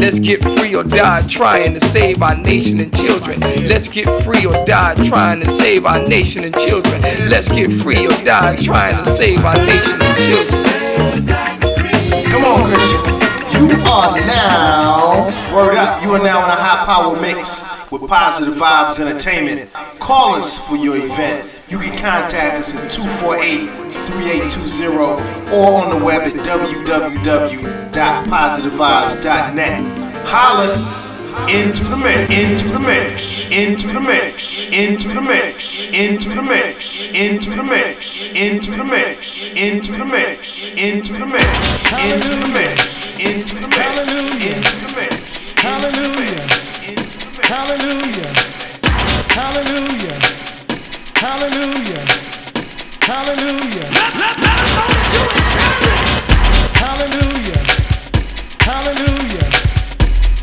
Let's get free or die trying to save our nation and children. Let's get free or die trying to save our nation and children. Let's get free or die trying to save our nation and children. Come on, Christians. You are now, word up, you are now in a high power mix with Positive Vibes Entertainment. Call us for your event. You can contact us at 248-3820 or on the web at www.positivevibes.net. Holla! Into the mix, into the mix, into the mix, into the mix, into the mix, into the mix, into the mix, into the mix, into the mix, into the mix, into the mix, into the mix. Hallelujah. Hallelujah. Hallelujah. Hallelujah. Hallelujah. Hallelujah. Hallelujah. Hallelujah.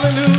Hallelujah.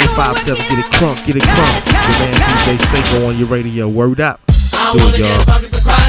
757, get it crunk, get it crunk. The man DJ Seko on your radio. Word up. Do it, y'all.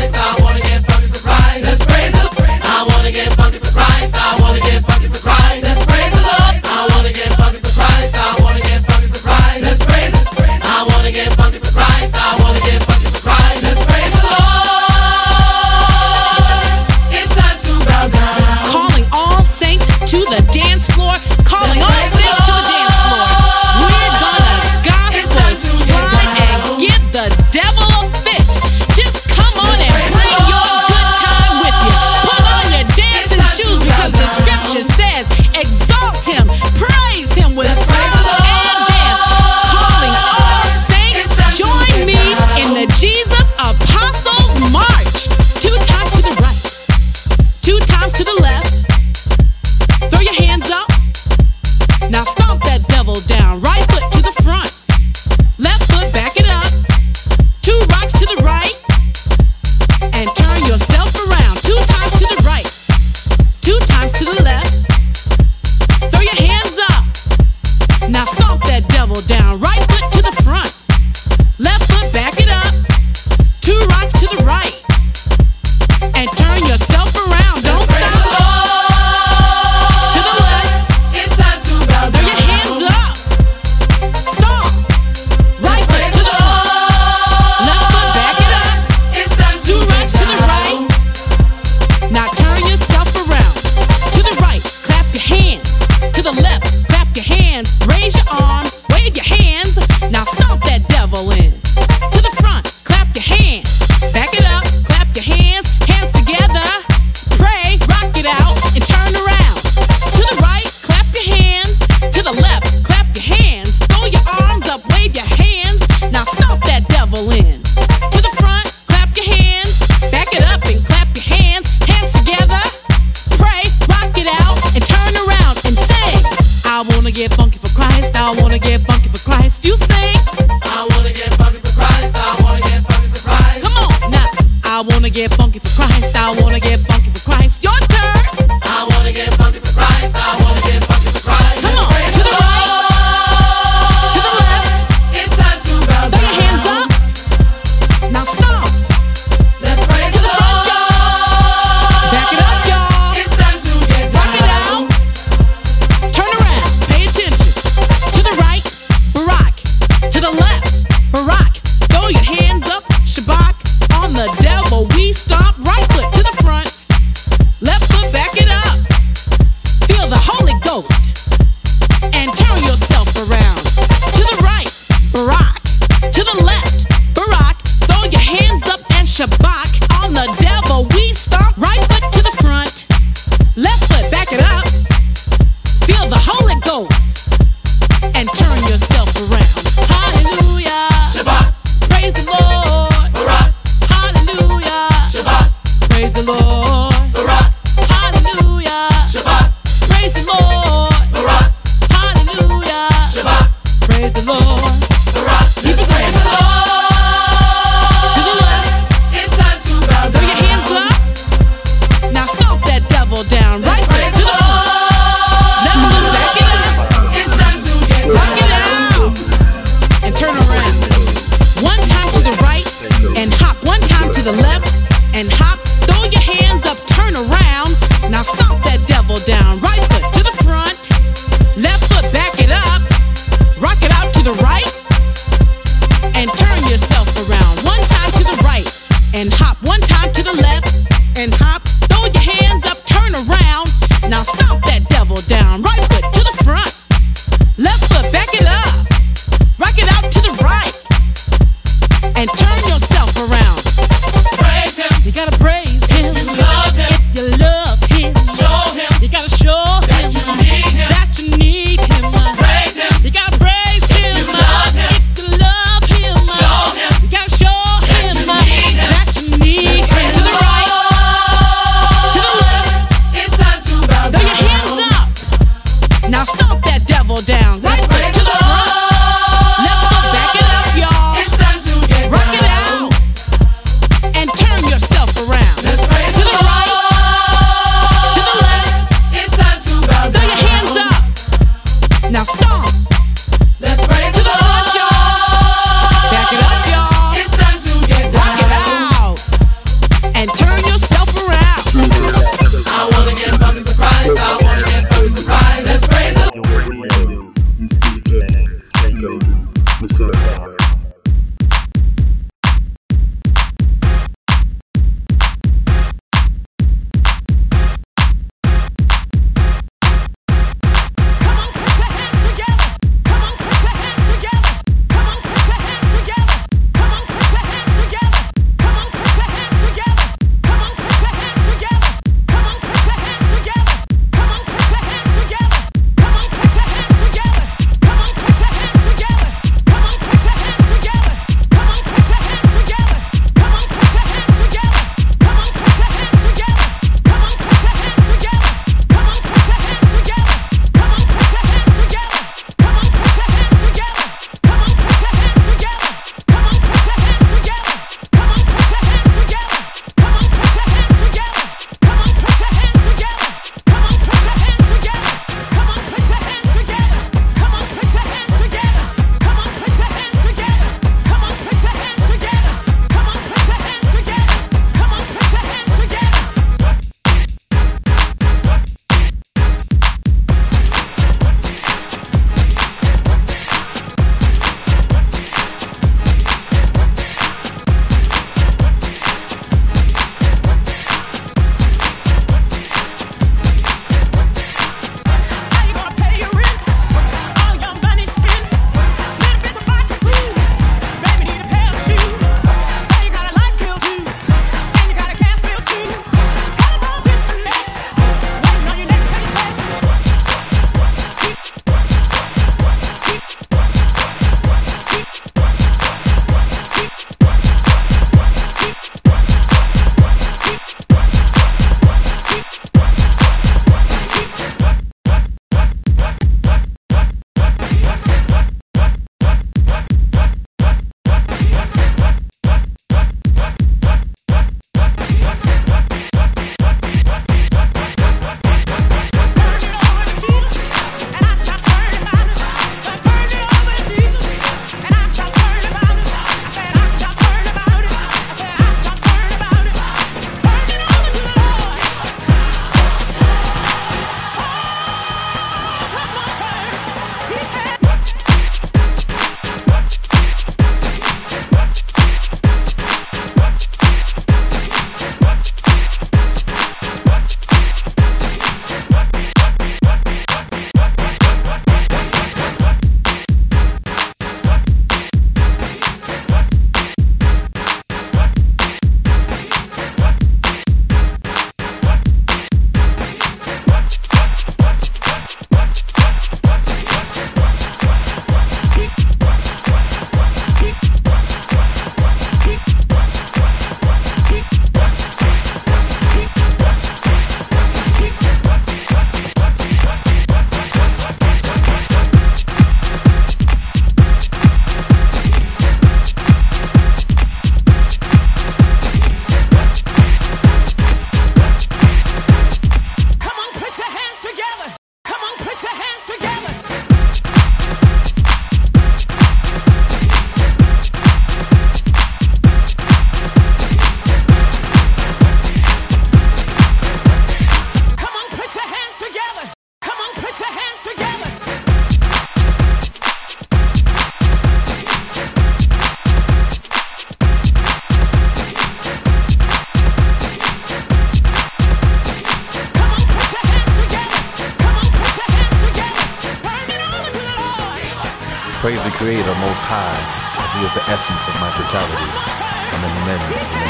High, as He is the essence of my totality.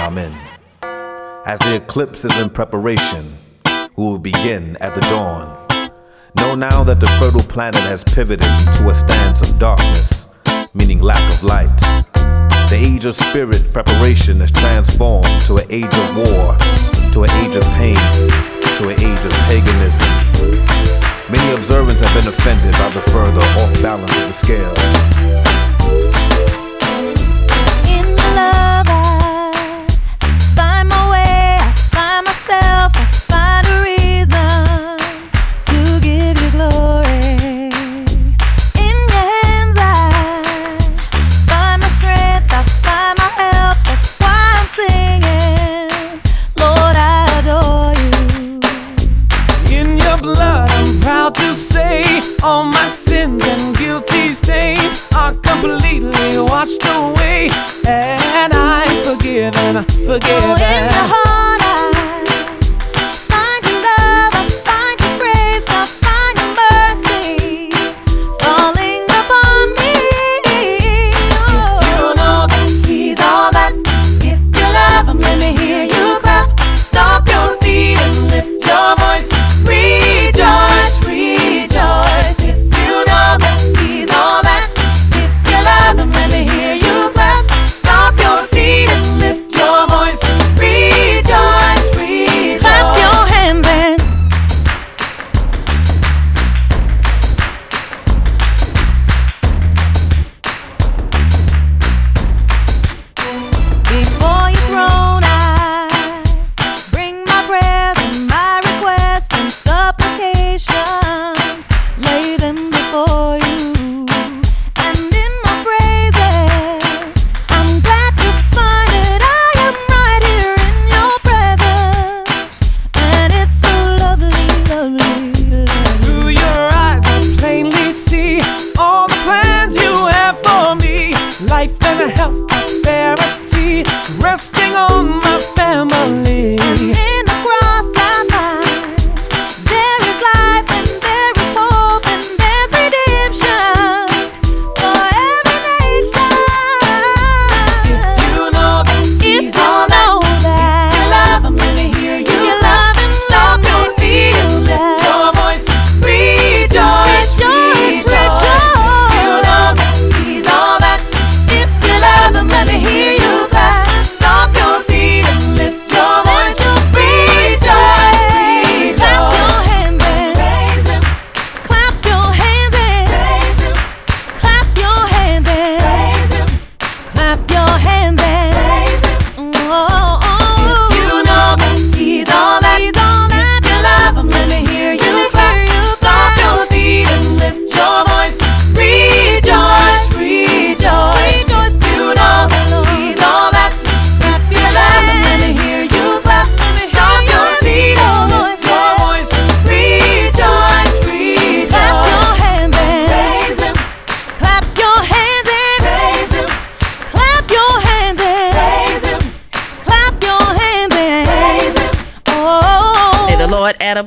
Amen. As the eclipse is in preparation, we will begin at the dawn. Know now that the fertile planet has pivoted to a stance of darkness, meaning lack of light. The age of spirit preparation is transformed to an age of war, to an age of pain, to an age of paganism. Many observants have been offended by the further off balance of the scales. All my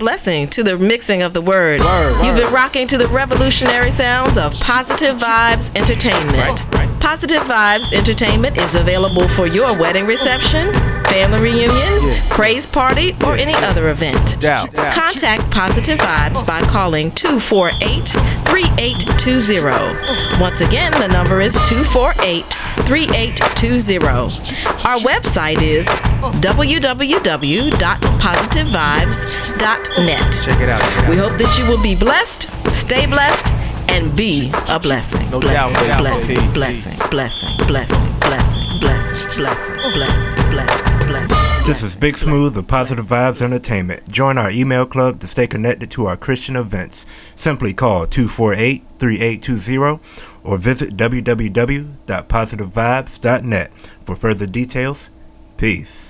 blessing to the mixing of the word. You've been rocking to the revolutionary sounds of Positive Vibes Entertainment. Positive Vibes Entertainment is available for your wedding reception, family reunion, praise party, or any other event. Contact Positive Vibes by calling 248 3820. Once again, the number is 248 3820. Our website is www.positivevibes.net. Check it out. Check it We out. hope that you will be blessed, stay blessed, and be a blessing. No blessing, doubt, no doubt. blessing, blessing, blessing, blessing, blessing, blessing, blessing, blessing, blessing, This is Big Smooth of Positive Vibes Entertainment. Join our email club to stay connected to our Christian events. Simply call 248 3820 or visit www.positivevibes.net for further details. Peace.